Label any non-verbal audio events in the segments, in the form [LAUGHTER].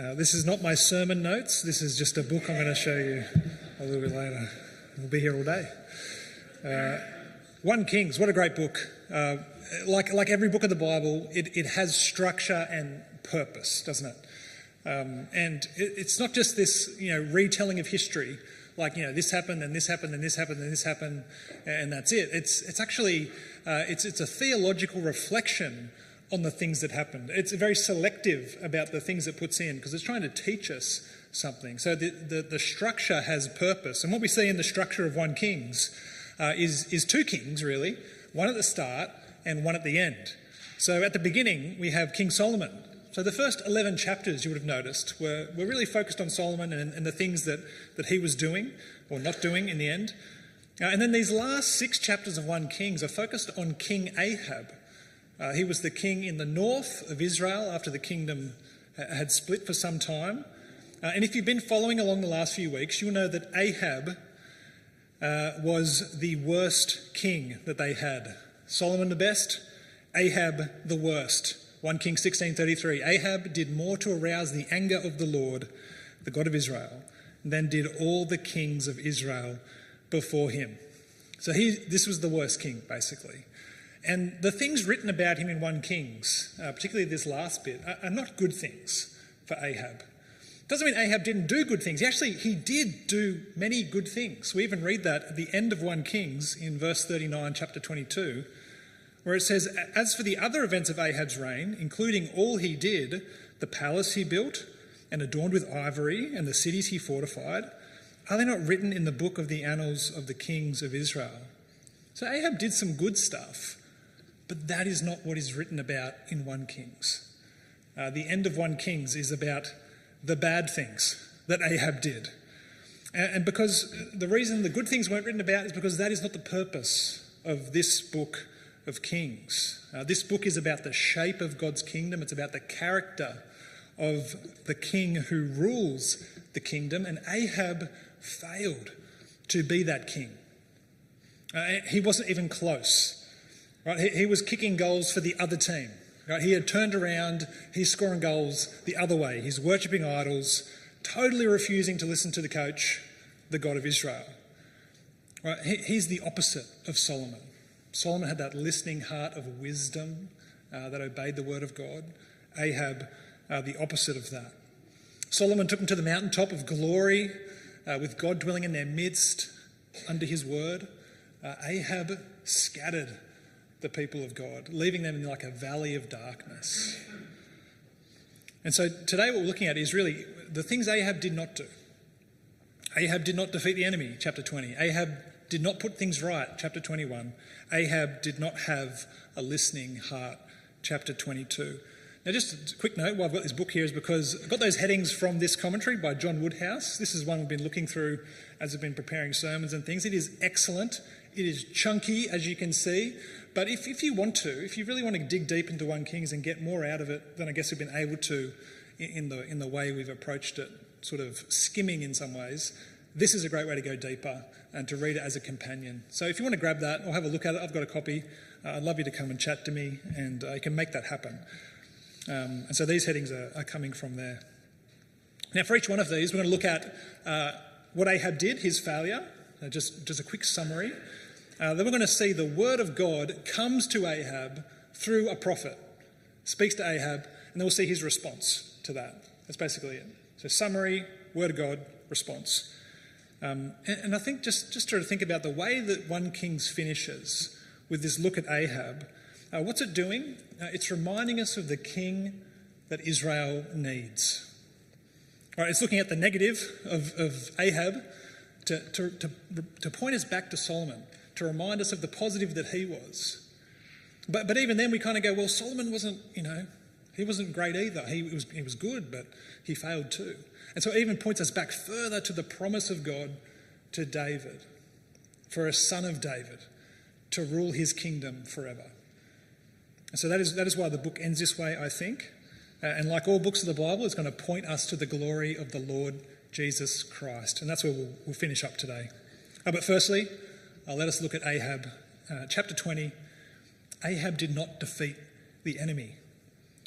Uh, this is not my sermon notes. This is just a book I'm going to show you a little bit later. We'll be here all day. Uh, 1 Kings, what a great book. Uh, like, like every book of the Bible, it, it has structure and purpose, doesn't it? Um, and it, it's not just this, you know, retelling of history, like, you know, this happened and this happened and this happened and this happened, and that's it. It's, it's actually, uh, it's, it's a theological reflection on the things that happened. It's very selective about the things it puts in because it's trying to teach us something. So the, the, the, structure has purpose. And what we see in the structure of 1 Kings uh, is, is two kings, really one at the start and one at the end. So at the beginning, we have King Solomon. So the first 11 chapters, you would have noticed, were, were really focused on Solomon and, and the things that, that he was doing or not doing in the end. Uh, and then these last six chapters of 1 Kings are focused on King Ahab. Uh, he was the king in the north of Israel after the kingdom had split for some time. Uh, and if you've been following along the last few weeks, you'll know that Ahab uh, was the worst king that they had. Solomon the best, Ahab the worst. 1 King 16:33. Ahab did more to arouse the anger of the Lord, the God of Israel, than did all the kings of Israel before him. So he, this was the worst king, basically. And the things written about him in 1 Kings, uh, particularly this last bit, are, are, not good things for Ahab. Doesn't mean Ahab didn't do good things. Actually, he did do many good things. We even read that at the end of 1 Kings in verse 39, chapter 22, where it says, As for the other events of Ahab's reign, including all he did, the palace he built and adorned with ivory, and the cities he fortified, are they not written in the book of the annals of the kings of Israel? So Ahab did some good stuff. But that is not what is written about in 1 Kings. Uh, the end of 1 Kings is about the bad things that Ahab did. And, and because the reason the good things weren't written about is because that is not the purpose of this book of Kings. Uh, this book is about the shape of God's kingdom, it's about the character of the king who rules the kingdom, and Ahab failed to be that king. Uh, he wasn't even close. Right? He, he was kicking goals for the other team. Right? He had turned around, he's scoring goals the other way. He's worshipping idols, totally refusing to listen to the coach, the God of Israel. Right? He, he's the opposite of Solomon. Solomon had that listening heart of wisdom uh, that obeyed the word of God. Ahab, uh, the opposite of that. Solomon took him to the mountaintop of glory uh, with God dwelling in their midst under his word. Uh, Ahab scattered the people of God, leaving them in like a valley of darkness. And so today, what we're looking at is really the things Ahab did not do. Ahab did not defeat the enemy, chapter 20. Ahab did not put things right, chapter 21. Ahab did not have a listening heart, chapter 22. Now, just a quick note why I've got this book here is because I've got those headings from this commentary by John Woodhouse. This is one we've been looking through as we've been preparing sermons and things. It is excellent. It is chunky, as you can see. But if, if you want to, if you really want to dig deep into 1 Kings and get more out of it than I guess we've been able to in the, in the way we've approached it, sort of skimming in some ways, this is a great way to go deeper and to read it as a companion. So if you want to grab that or have a look at it, I've got a copy. Uh, I'd love you to come and chat to me and uh, can make that happen. Um, and so these headings are, are, coming from there. Now, for each one of these, we're going to look at uh, what Ahab did, his failure, just, just a quick summary. Uh, then we're going to see the word of God comes to Ahab through a prophet, speaks to Ahab, and then we'll see his response to that. That's basically it. So, summary, word of God, response. Um, and, and, I think just, just to think about the way that 1 Kings finishes with this look at Ahab, uh, what's it doing? Uh, it's reminding us of the king that Israel needs. All right, it's looking at the negative of, of Ahab to, to, to, to point us back to Solomon to remind us of the positive that he was. But, but even then, we kind of go, well, Solomon wasn't, you know, he wasn't great either. He was, he was good, but he failed too. And so it even points us back further to the promise of God to David, for a son of David, to rule his kingdom forever. And so that is, that is why the book ends this way, I think. Uh, and like all books of the Bible, it's going to point us to the glory of the Lord Jesus Christ. And that's where we'll, we'll finish up today. Uh, but firstly, let us look at Ahab. Uh, chapter 20 Ahab did not defeat the enemy.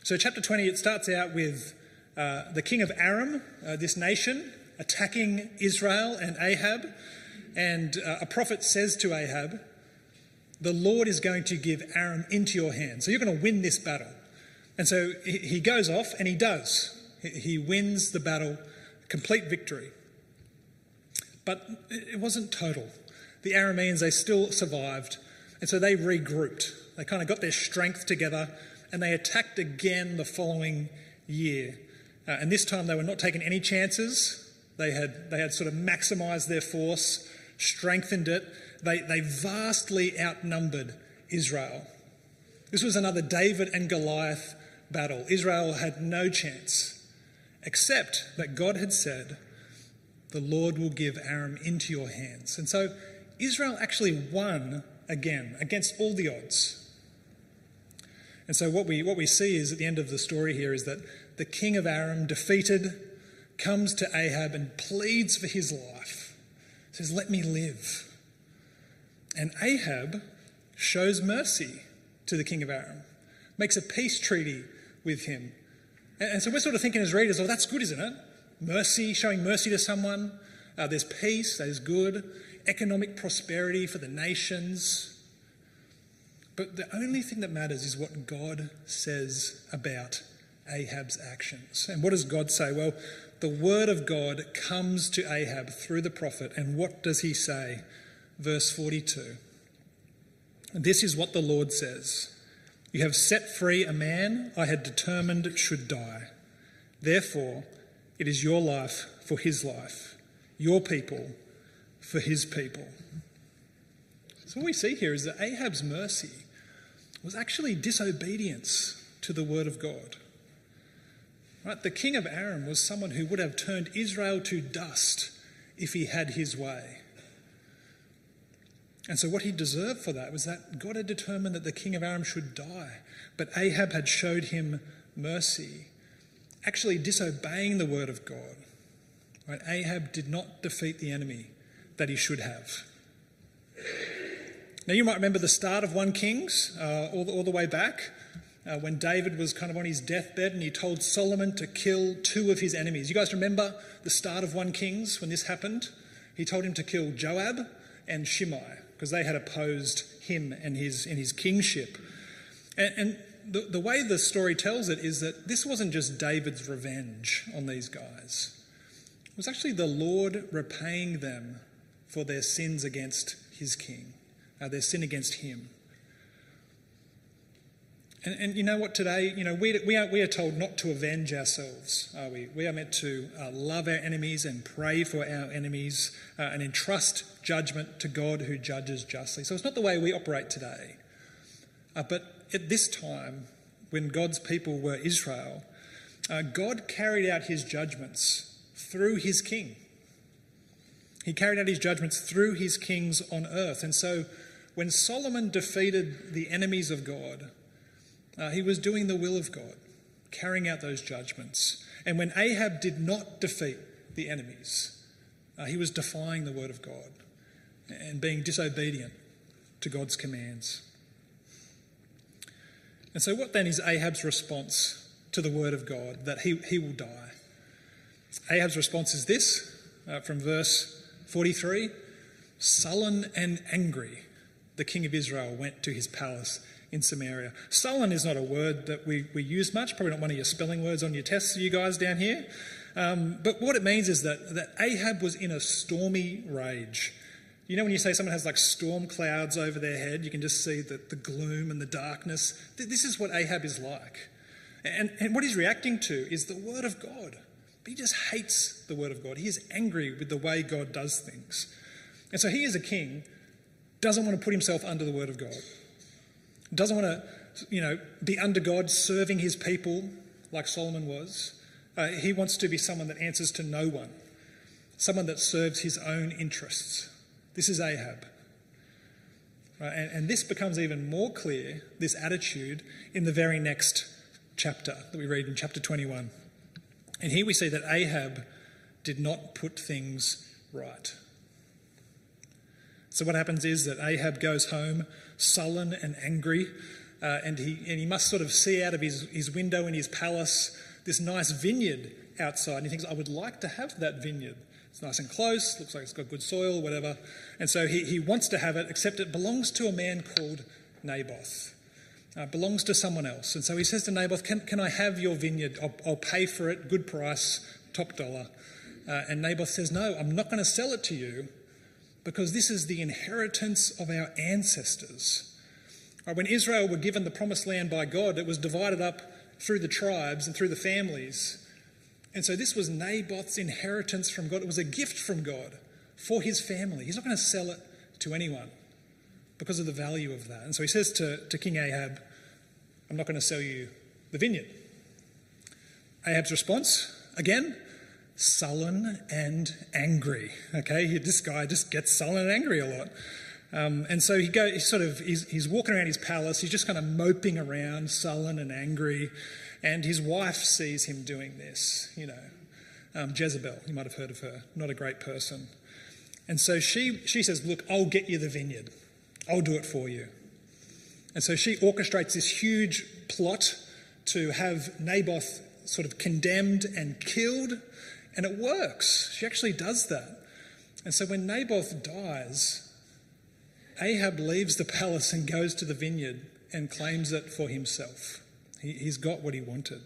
So, chapter 20, it starts out with uh, the king of Aram, uh, this nation, attacking Israel and Ahab. And uh, a prophet says to Ahab, The Lord is going to give Aram into your hands. So you're going to win this battle. And so he goes off and he does. He wins the battle, complete victory. But it wasn't total. The Arameans, they still survived. And so they regrouped. They kind of got their strength together and they attacked again the following year. Uh, and this time they were not taking any chances. They had, they had sort of maximized their force, strengthened it. They, they vastly outnumbered Israel. This was another David and Goliath battle. Israel had no chance, except that God had said, The Lord will give Aram into your hands. And so Israel actually won again against all the odds. And so what we, what we see is at the end of the story here is that the king of Aram, defeated, comes to Ahab and pleads for his life. Says, Let me live. And Ahab shows mercy to the king of Aram, makes a peace treaty with him. And, so we're sort of thinking as readers, oh, that's good, isn't it? Mercy, showing mercy to someone. Uh, there's peace, that is good. Economic prosperity for the nations. But the only thing that matters is what God says about Ahab's actions. And what does God say? Well, the word of God comes to Ahab through the prophet. And what does he say? Verse 42. This is what the Lord says You have set free a man I had determined should die. Therefore, it is your life for his life, your people for his people. So, what we see here is that Ahab's mercy was actually disobedience to the word of God. Right? The king of Aram was someone who would have turned Israel to dust if he had his way. And so, what he deserved for that was that God had determined that the king of Aram should die, but Ahab had showed him mercy, actually disobeying the word of God. Right? Ahab did not defeat the enemy that he should have. Now, you might remember the start of 1 Kings, uh, all, the, all the way back uh, when David was kind of on his deathbed and he told Solomon to kill two of his enemies. You guys remember the start of 1 Kings when this happened? He told him to kill Joab and Shimei because they had opposed him and his, and his kingship. And, and the, the way the story tells it is that this wasn't just David's revenge on these guys, it was actually the Lord repaying them for their sins against his king, uh, their sin against him. And, and, you know what, today, you know, we, we, are, we are told not to avenge ourselves, are we? We are meant to uh, love our enemies and pray for our enemies uh, and entrust judgment to God who judges justly. So it's not the way we operate today. Uh, but at this time, when God's people were Israel, uh, God carried out his judgments through his king. He carried out his judgments through his kings on earth. And so when Solomon defeated the enemies of God, uh, he was doing the will of God, carrying out those judgments. And when Ahab did not defeat the enemies, uh, he was defying the word of God and being disobedient to God's commands. And so, what then is Ahab's response to the word of God that he, he will die? Ahab's response is this uh, from verse 43 Sullen and angry, the king of Israel went to his palace in Samaria. Sullen is not a word that we, we use much, probably not one of your spelling words on your tests, you guys down here. Um, but what it means is that, that Ahab was in a stormy rage. You know, when you say someone has like storm clouds over their head, you can just see the, the gloom and the darkness. This is what Ahab is like. And, and what he's reacting to is the word of God. But he just hates the word of God. He is angry with the way God does things. And so he, as a king, doesn't want to put himself under the word of God doesn't want to, you know, be under God, serving his people like Solomon was. Uh, he wants to be someone that answers to no one, someone that serves his own interests. This is Ahab. Right? And, and this becomes even more clear, this attitude, in the very next chapter that we read in chapter 21. And here we see that Ahab did not put things right. So, what happens is that Ahab goes home sullen and angry, uh, and, he, and he must sort of see out of his, his window in his palace this nice vineyard outside. And he thinks, I would like to have that vineyard. It's nice and close, looks like it's got good soil, whatever. And so he, he wants to have it, except it belongs to a man called Naboth. Uh, belongs to someone else. And so he says to Naboth, Can, can I have your vineyard? I'll, I'll pay for it, good price, top dollar. Uh, and Naboth says, No, I'm not going to sell it to you because this is the inheritance of our ancestors. Right, when Israel were given the promised land by God, it was divided up through the tribes and through the families. And so this was Naboth's inheritance from God. It was a gift from God for his family. He's not going to sell it to anyone because of the value of that. And so he says to, to King Ahab, I'm not going to sell you the vineyard. Ahab's response, again, sullen and angry. Okay, this guy just gets sullen and angry a lot. Um, and so he go, he's sort of, he's, he's walking around his palace, he's just kind of moping around, sullen and angry. And his wife sees him doing this, you know. Um, Jezebel, you might have heard of her, not a great person. And so she, she says, Look, I'll get you the vineyard, I'll do it for you. And so she orchestrates this huge plot to have Naboth sort of condemned and killed, and it works. She actually does that. And so when Naboth dies, Ahab leaves the [LAUGHS] palace and goes to the vineyard and claims it for himself. He, he's got what he wanted.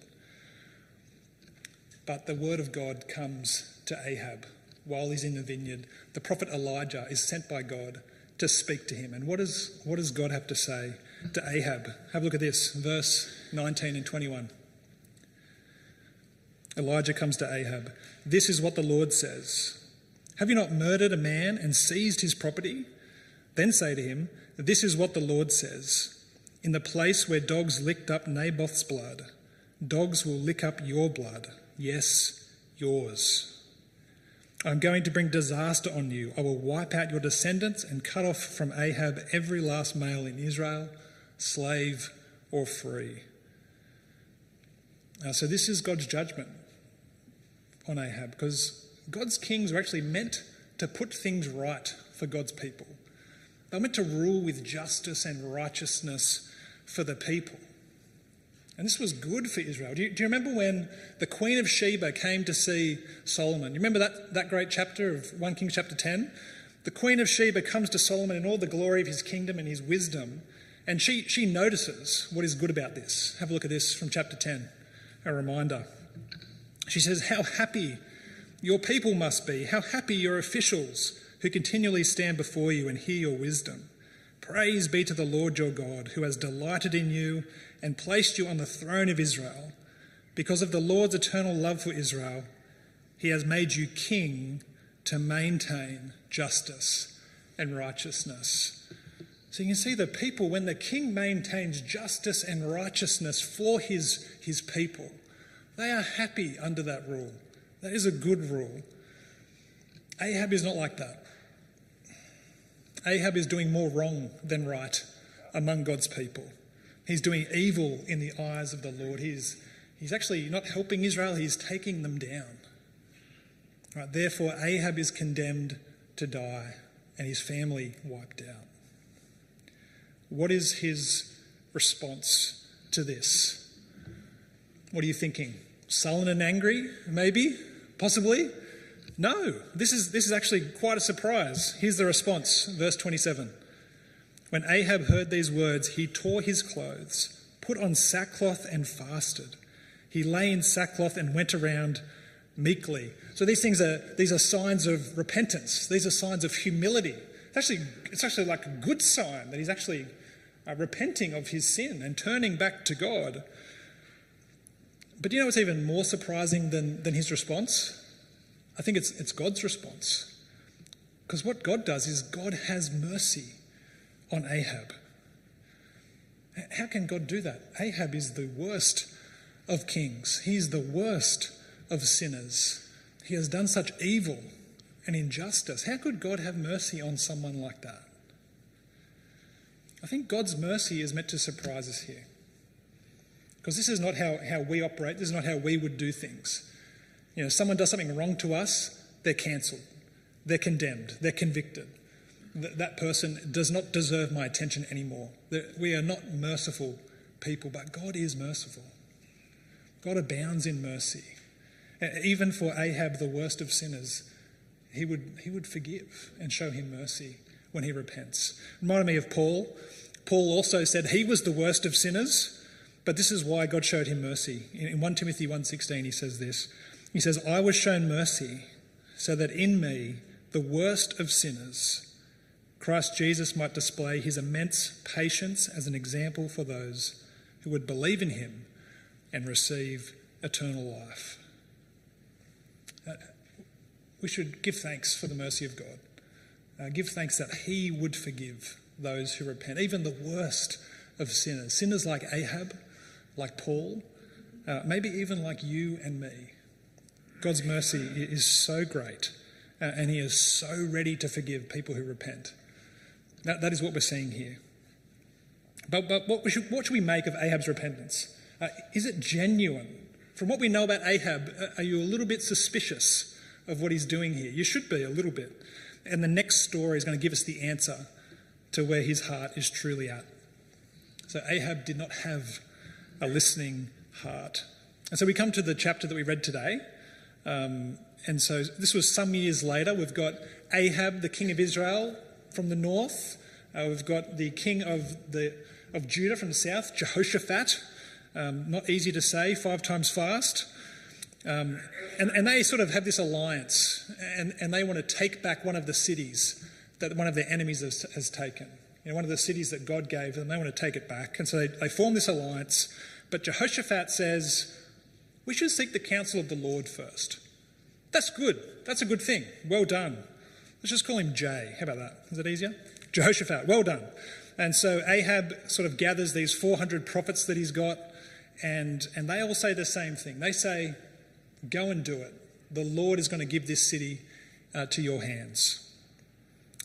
But the word of God comes to Ahab while he's in the vineyard. The prophet Elijah is sent by God to speak to him. And what does, what does God have to say to Ahab? Have a look at this, verse 19 and 21. Elijah comes to Ahab. This is what the Lord says Have you not murdered a man and seized his property? Then say to him, This is what the Lord says In the place where dogs licked up Naboth's blood, dogs will lick up your blood. Yes, yours. I'm going to bring disaster on you. I will wipe out your descendants and cut off from Ahab every last male in Israel, slave or free. Uh, so, this is God's judgment on Ahab because God's kings were actually meant to put things right for God's people. They were meant to rule with justice and righteousness for the people. And this was good for Israel. Do you, do you, remember when the Queen of Sheba came to see Solomon? You remember that, that great chapter of 1 Kings chapter 10? The Queen of Sheba comes to Solomon in all the glory of his kingdom and his wisdom, and she, she notices what is good about this. Have a look at this from chapter 10, a reminder. She says, How happy your people must be, how happy your officials who continually stand before you and hear your wisdom. Praise be to the Lord your God, who has delighted in you and placed you on the throne of Israel. Because of the Lord's eternal love for Israel, he has made you king to maintain justice and righteousness. So you can see the people, when the king maintains justice and righteousness for his, his people, they are happy under that rule. That is a good rule. Ahab is not like that. Ahab is doing more wrong than right among God's people. He's doing evil in the eyes of the Lord. He's, he's actually not helping Israel, he's taking them down. Right, therefore, Ahab is condemned to die and his family wiped out. What is his response to this? What are you thinking? sullen and angry, maybe, possibly. No, this is, this is actually quite a surprise. Here's the response, verse 27. When Ahab heard these words, he tore his clothes, put on sackcloth, and fasted. He lay in sackcloth and went around meekly. So these things are these are signs of repentance. These are signs of humility. It's actually it's actually like a good sign that he's actually uh, repenting of his sin and turning back to God. But you know what's even more surprising than, than his response? I think it's, it's God's response. Because what God does is God has mercy on Ahab. How can God do that? Ahab is the worst of kings, he's the worst of sinners. He has done such evil and injustice. How could God have mercy on someone like that? I think God's mercy is meant to surprise us here. Because this is not how, how we operate, this is not how we would do things. You know, someone does something wrong to us, they're cancelled, they're condemned, they're convicted. Th- that person does not deserve my attention anymore. We are not merciful people, but God is merciful. God abounds in mercy. Even for Ahab, the worst of sinners, he would, he would forgive and show him mercy when he repents. Reminded me of Paul. Paul also said he was the worst of sinners, but this is why God showed him mercy. In 1 Timothy 1.16 he says this. He says, I was shown mercy so that in me, the worst of sinners, Christ Jesus might display his immense patience as an example for those who would believe in him and receive eternal life. Uh, we should give thanks for the mercy of God. Uh, give thanks that he would forgive those who repent, even the worst of sinners. Sinners like Ahab, like Paul, uh, maybe even like you and me. God's mercy is so great, uh, and he is so ready to forgive people who repent. That, that is what we're seeing here. But, but what, should, what should we make of Ahab's repentance? Uh, is it genuine? From what we know about Ahab, uh, are you a little bit suspicious of what he's doing here? You should be a little bit. And the next story is going to give us the answer to where his heart is truly at. So Ahab did not have a listening heart. And so we come to the chapter that we read today. Um, and so this was some years later. We've got Ahab, the king of Israel, from the north. Uh, we've got the king of, the, of Judah from the south, Jehoshaphat. Um, not easy to say, five times fast. Um, and, and they sort of have this alliance, and, and they want to take back one of the cities that one of their enemies has, has taken. You know, one of the cities that God gave them, they want to take it back. And so they, they form this alliance. But Jehoshaphat says, We should seek the counsel of the Lord first. That's good. That's a good thing. Well done. Let's just call him Jay. How about that? Is that easier? Jehoshaphat. Well done. And so Ahab sort of gathers these 400 prophets that he's got, and, and they all say the same thing. They say, Go and do it. The Lord is going to give this city uh, to your hands.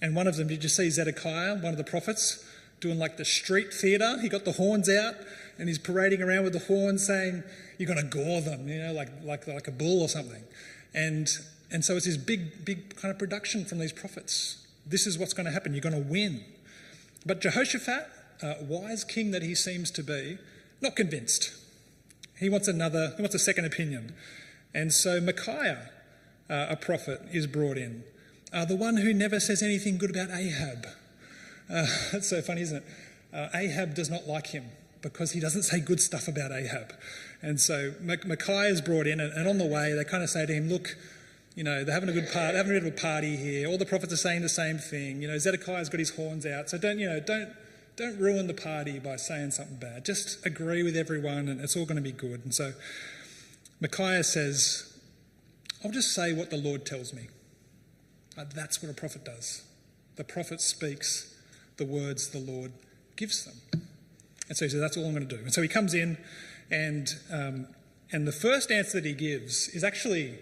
And one of them, did you see Zedekiah, one of the prophets, doing like the street theatre? He got the horns out and he's parading around with the horns saying, You're going to gore them, you know, like, like, like a bull or something. And, and so it's this big, big kind of production from these prophets. This is what's going to happen. You're going to win. But Jehoshaphat, uh, wise king that he seems to be, not convinced. He wants another, he wants a second opinion. And so Micaiah, uh, a prophet, is brought in. Uh, the one who never says anything good about Ahab. Uh, [LAUGHS] that's so funny, isn't it? Uh, Ahab does not like him because he doesn't say good stuff about Ahab. And so Micaiah is brought in, and, and on the way, they kind of say to him, Look, you know, they're having a good party, having a bit of a party here. All the prophets are saying the same thing. You know, Zedekiah's got his horns out. So don't, you know, don't, don't ruin the party by saying something bad. Just agree with everyone and it's all going to be good. And so Micaiah says, I'll just say what the Lord tells me. Uh, that's what a prophet does. The prophet speaks the words the Lord gives them. And so he says, That's all I'm going to do. And so he comes in, and, um, and the first answer that he gives is actually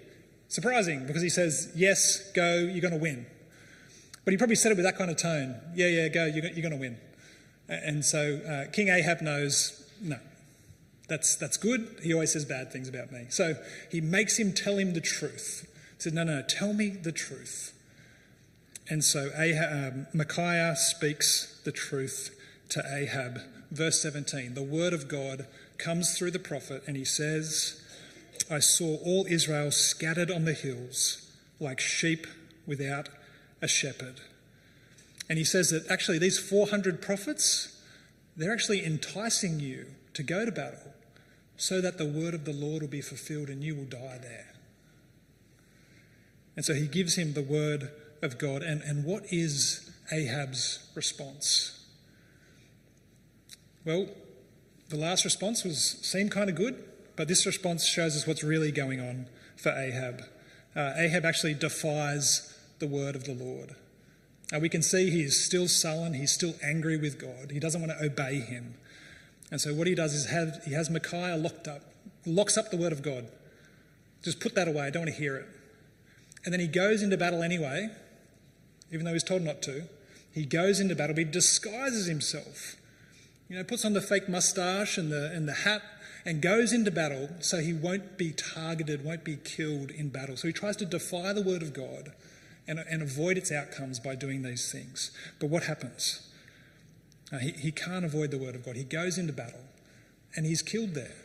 surprising because he says, Yes, go, you're going to win. But he probably said it with that kind of tone Yeah, yeah, go, you're, going to win. And so uh, King Ahab knows, No, that's, that's good. He always says bad things about me. So he makes him tell him the truth. He said, No, no, tell me the truth. And so Ahab, um, Micaiah speaks the truth to Ahab. Verse 17 The word of God comes through the prophet, and he says, I saw all Israel scattered on the hills like sheep without a shepherd. And he says that actually these 400 prophets, they're actually enticing you to go to battle so that the word of the Lord will be fulfilled and you will die there. And so he gives him the word of God. And, and what is Ahab's response? Well, the last response was seemed kind of good, but this response shows us what's really going on for Ahab. Uh, Ahab actually defies the word of the Lord. Uh, we can see he is still sullen, he's still angry with God, he doesn't want to obey him. And so what he does is have, he has Micaiah locked up, locks up the word of God. Just put that away, I don't want to hear it. And then he goes into battle anyway, even though he's told not to. He goes into battle, but he disguises himself. You know, puts on the fake mustache and the, and the hat and goes into battle so he won't be targeted, won't be killed in battle. So he tries to defy the word of God and, and avoid its outcomes by doing these things. But what happens? Uh, he, he can't avoid the word of God. He goes into battle and he's killed there.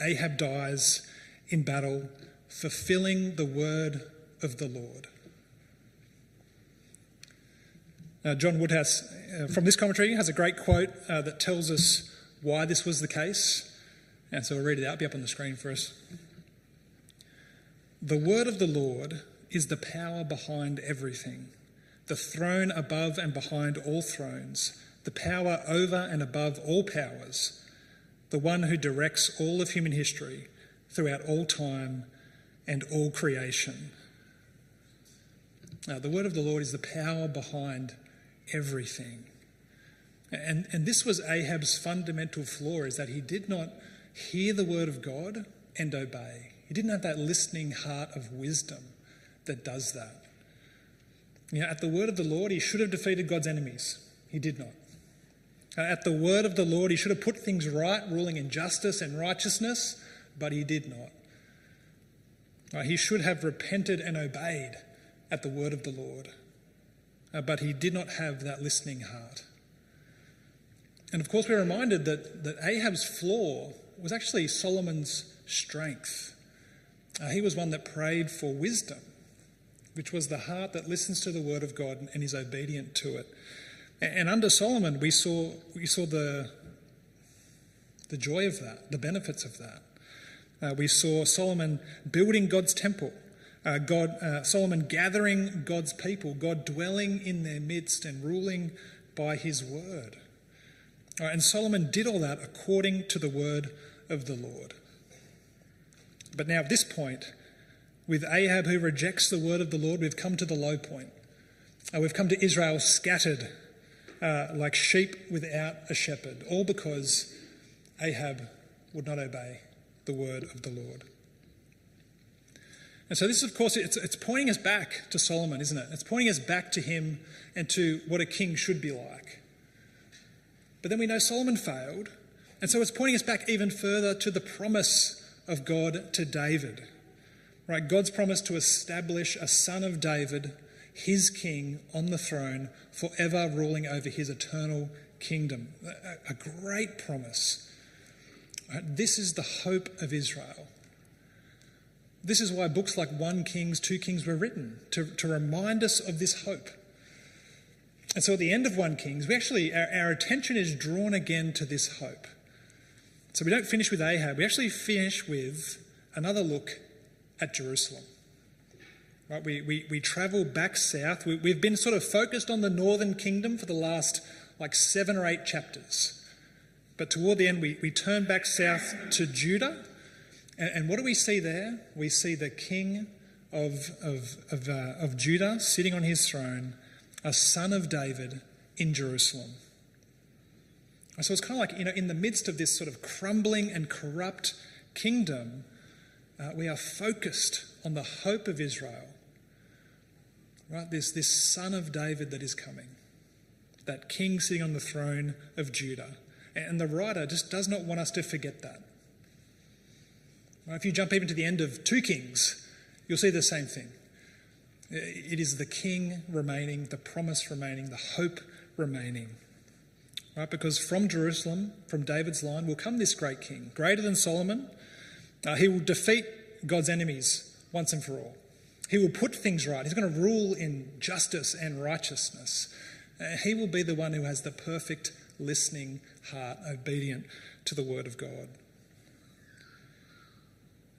Ahab dies in battle, fulfilling the word of the Lord. Uh, John Woodhouse, uh, from this commentary, has a great quote uh, that tells us why this was the case. And so we'll read it out, It'll be up on the screen for us. The word of the Lord is the power behind everything, the throne above and behind all thrones, the power over and above all powers, the one who directs all of human history throughout all time and all creation. Now, the word of the Lord is the power behind everything. And, and this was Ahab's fundamental flaw is that he did not hear the word of God and obey. He didn't have that listening heart of wisdom that does that. You know, at the word of the Lord, he should have defeated God's enemies. He did not. At the word of the Lord, he should have put things right, ruling in justice and righteousness, but he did not. He should have repented and obeyed at the word of the Lord but he did not have that listening heart. And of course, we're reminded that, that Ahab's flaw was actually Solomon's strength. Uh, he was one that prayed for wisdom, which was the heart that listens to the word of God and is obedient to it. And, and under Solomon, we saw, we saw the, the joy of that, the benefits of that. Uh, we saw Solomon building God's temple uh, God, uh, Solomon gathering God's people, God dwelling in their midst and ruling by his word. and Solomon did all that according to the word of the Lord. But now, at this point, with Ahab who rejects the word of the Lord, we've come to the low point. Uh, we've come to Israel scattered uh, like sheep without a shepherd, all because Ahab would not obey the word of the Lord. And so, this, of course, it's, it's pointing us back to Solomon, isn't it? It's pointing us back to him and to what a king should be like. But then we know Solomon failed. And so, it's pointing us back even further to the promise of God to David. Right? God's promise to establish a son of David, his king, on the throne, forever ruling over his eternal kingdom. A, a great promise. Right? This is the hope of Israel. This is why books like 1 Kings, 2 Kings were written, to, to remind us of this hope. And so at the end of 1 Kings, we actually, our, our attention is drawn again to this hope. So we don't finish with Ahab, we actually finish with another look at Jerusalem. Right, we, we, we travel back south. We, we've been sort of focused on the northern kingdom for the last like seven or eight chapters. But toward the end, we, we turn back south to Judah and, and what do we see there? We see the king of, of, of, uh, of Judah sitting on his throne, a son of David in Jerusalem. So it's kind of like, you know, in the midst of this sort of crumbling and corrupt kingdom, uh, we are focused on the hope of Israel. Right? This, this son of David that is coming, that king sitting on the throne of Judah. And the writer just does not want us to forget that. If you jump even to the end of 2 Kings, you'll see the same thing. It is the king remaining, the promise remaining, the hope remaining. Right? Because from Jerusalem, from David's line, will come this great king, greater than Solomon. Uh, he will defeat God's enemies once and for all. He will put things right. He's going to rule in justice and righteousness. Uh, he will be the one who has the perfect listening heart, obedient to the word of God.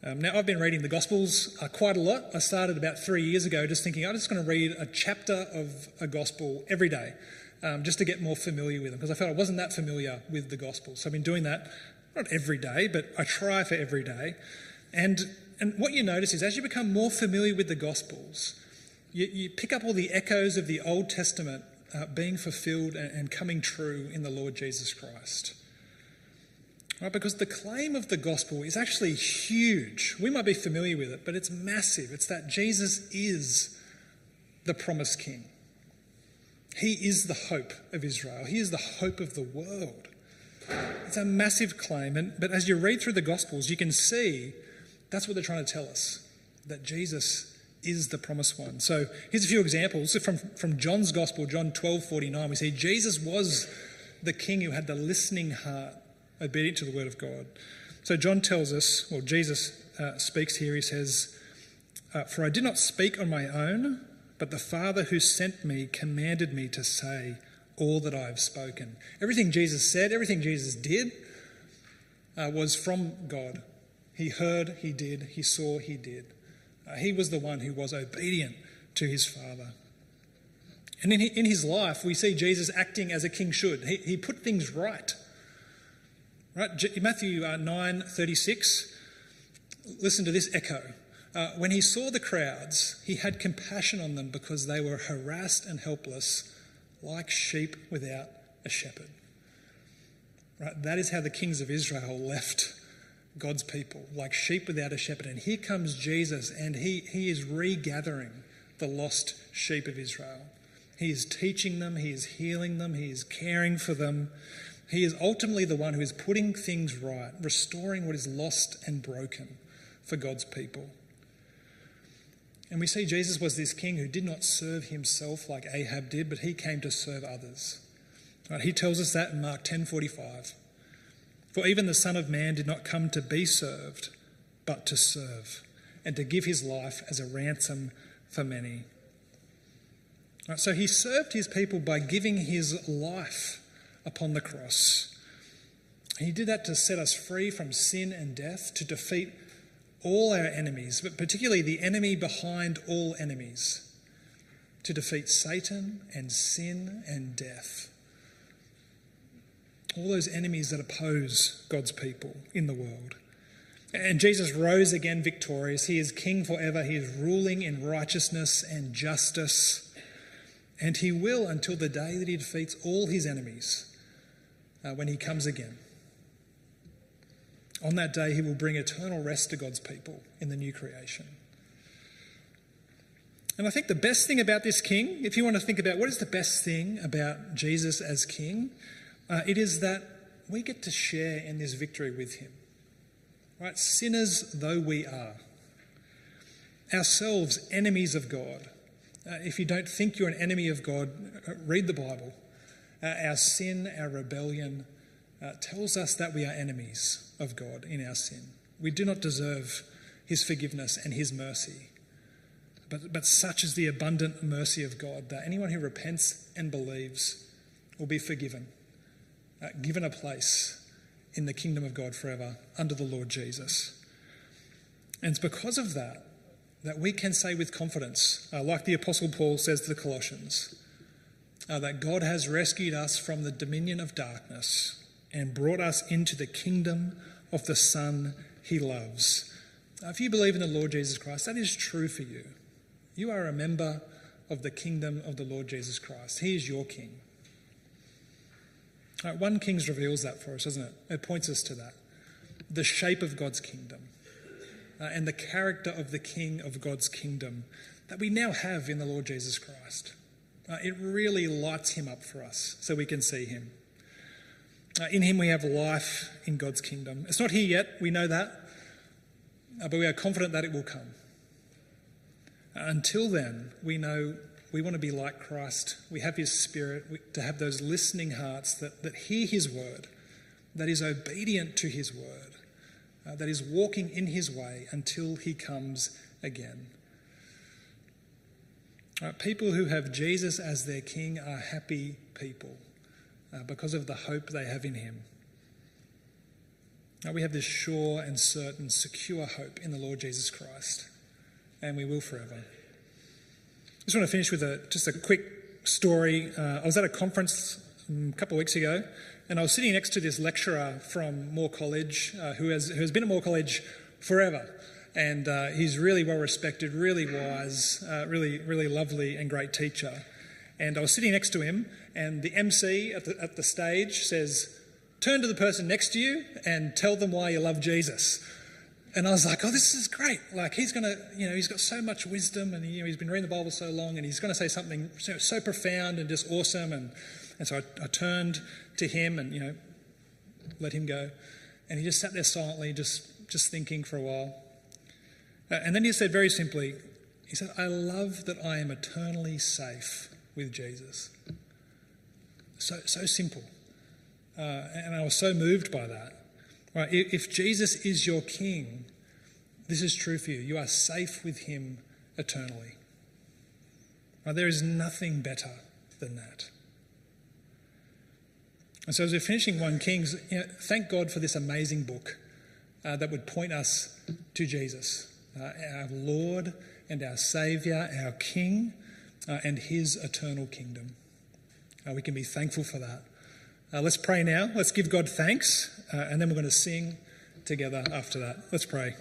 Um, now, I've been reading the Gospels uh, quite a lot. I started about three years ago just thinking I'm just going to read a chapter of a Gospel every day um, just to get more familiar with them because I felt I wasn't that familiar with the Gospels. So I've been doing that, not every day, but I try for every day. And, and what you notice is as you become more familiar with the Gospels, you, you pick up all the echoes of the Old Testament uh, being fulfilled and, and coming true in the Lord Jesus Christ. Right? Because the claim of the gospel is actually huge. We might be familiar with it, but it's massive. It's that Jesus is the promised king. He is the hope of Israel. He is the hope of the world. It's a massive claim. And, but as you read through the Gospels, you can see that's what they're trying to tell us that Jesus is the promised one. So here's a few examples. from, from John's Gospel, John 12 49, we see Jesus was the king who had the listening heart obedient to the word of God. So John tells us, well, Jesus uh, speaks here, he says, uh, For I did not speak on my own, but the Father who sent me commanded me to say all that I have spoken. Everything Jesus said, everything Jesus did, uh, was from God. He heard, he did, he saw, he did. Uh, he was the one who was obedient to his Father. And in, in his life, we see Jesus acting as a king should. He, he put things right. Right? Matthew uh, 9 36. Listen to this echo. Uh, when he saw the crowds, he had compassion on them because they were harassed and helpless, like sheep without a shepherd. Right? That is how the kings of Israel left God's people, like sheep without a shepherd. And here comes Jesus, and he, he is regathering the lost sheep of Israel. He is teaching them, he is healing them, he is caring for them. He is ultimately the one who is putting things right, restoring what is lost and broken for God's people. And we see Jesus was this king who did not serve himself like Ahab did, but he came to serve others. Right, he tells us that in Mark 10:45. For even the Son of Man did not come to be served, but to serve, and to give his life as a ransom for many. Right, so he served his people by giving his life upon the cross. He did that to set us free from sin and death, to defeat all our enemies, but particularly the enemy behind all enemies, to defeat Satan and sin and death. All those enemies that oppose God's people in the world. And Jesus rose again victorious. He is king forever. He is ruling in righteousness and justice. And he will until the day that he defeats all his enemies uh, when he comes again. On that day, he will bring eternal rest to God's people in the new creation. And I think the best thing about this king, if you want to think about what is the best thing about Jesus as king, uh, it is that we get to share in this victory with him. Right? Sinners though we are, ourselves enemies of God. Uh, if you don't think you're an enemy of God, uh, read the Bible. Uh, our sin, our rebellion, uh, tells us that we are enemies of God in our sin. We do not deserve his forgiveness and his mercy. But, but such is the abundant mercy of God that anyone who repents and believes will be forgiven, uh, given a place in the kingdom of God forever under the Lord Jesus. And it's because of that that we can say with confidence, uh, like the Apostle Paul says to the Colossians, uh, that God has rescued us from the dominion of darkness and brought us into the kingdom of the Son he loves. If you believe in the Lord Jesus Christ, that is true for you. You are a member of the kingdom of the Lord Jesus Christ. He is your king. Right, 1 Kings reveals that for us, doesn't it? It points us to that. The shape of God's kingdom uh, and the character of the king of God's kingdom that we now have in the Lord Jesus Christ. Uh, it really lights him up for us so we can see him. Uh, in him we have life in God's kingdom. It's not here yet, we know that, uh, but we are confident that it will come. Uh, until then, we know we want to be like Christ. We have his spirit, we, to have those listening hearts that, that hear his word, that is obedient to his word, uh, that is walking in his way until he comes again. Uh, people who have Jesus as their king are happy people uh, because of the hope they have in him. Uh, we have this sure and certain, secure hope in the Lord Jesus Christ, and we will forever. I just want to finish with a, just a quick story. Uh, I was at a conference um, a couple of weeks ago, and I was sitting next to this lecturer from Moore College uh, who, has, who has been at Moore College forever. And uh, he's really well respected, really wise, uh, really, really lovely and great teacher. And I was sitting next to him, and the MC at the, at the stage says, Turn to the person next to you and tell them why you love Jesus. And I was like, oh, this is great. Like, he's going to, you know, he's got so much wisdom and, you know, he's been reading the Bible so long and he's going to say something so, so profound and just awesome. And, and so I, I turned to him and, you know, let him go. And he just sat there silently, just, just thinking for a while. Uh, and then he said very simply, he said, I love that I am eternally safe with Jesus. So, so simple. Uh, and I was so moved by that. Right? If Jesus is your king, this is true for you. You are safe with him eternally. Right? There is nothing better than that. And so, as we're finishing 1 Kings, you know, thank God for this amazing book uh, that would point us to Jesus, uh, our Lord and our Saviour, our King, uh, and his eternal kingdom. Uh, we can be thankful for that. Uh, let's pray now. Let's give God thanks, uh, and then we're going to sing together after that. Let's pray.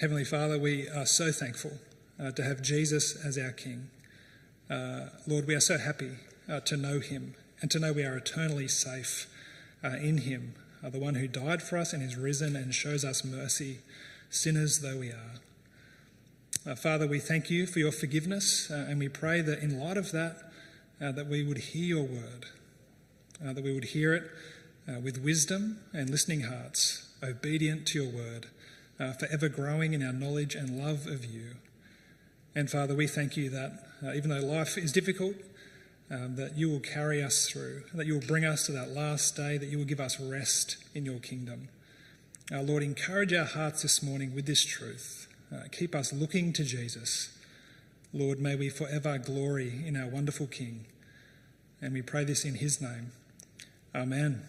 Heavenly Father, we are so thankful uh, to have Jesus as our King. Lord, we are so happy to know him and to know we are eternally safe uh, in him, uh, the one who died for us and is risen and shows us mercy, sinners though we are. Uh, Father, we thank you for your forgiveness and we pray that in light of that, that we would hear your word, that we would hear it with wisdom and listening hearts, obedient to your word uh, forever growing in our knowledge and love of you. And Father, we thank you that uh, even though life is difficult, um, that you will carry us through, that you will bring us to that last day, that you will give us rest in your kingdom. Our Lord, encourage our hearts this morning with this truth. Uh, keep us looking to Jesus. Lord, may we forever glory in our wonderful King. And we pray this in his name. Amen.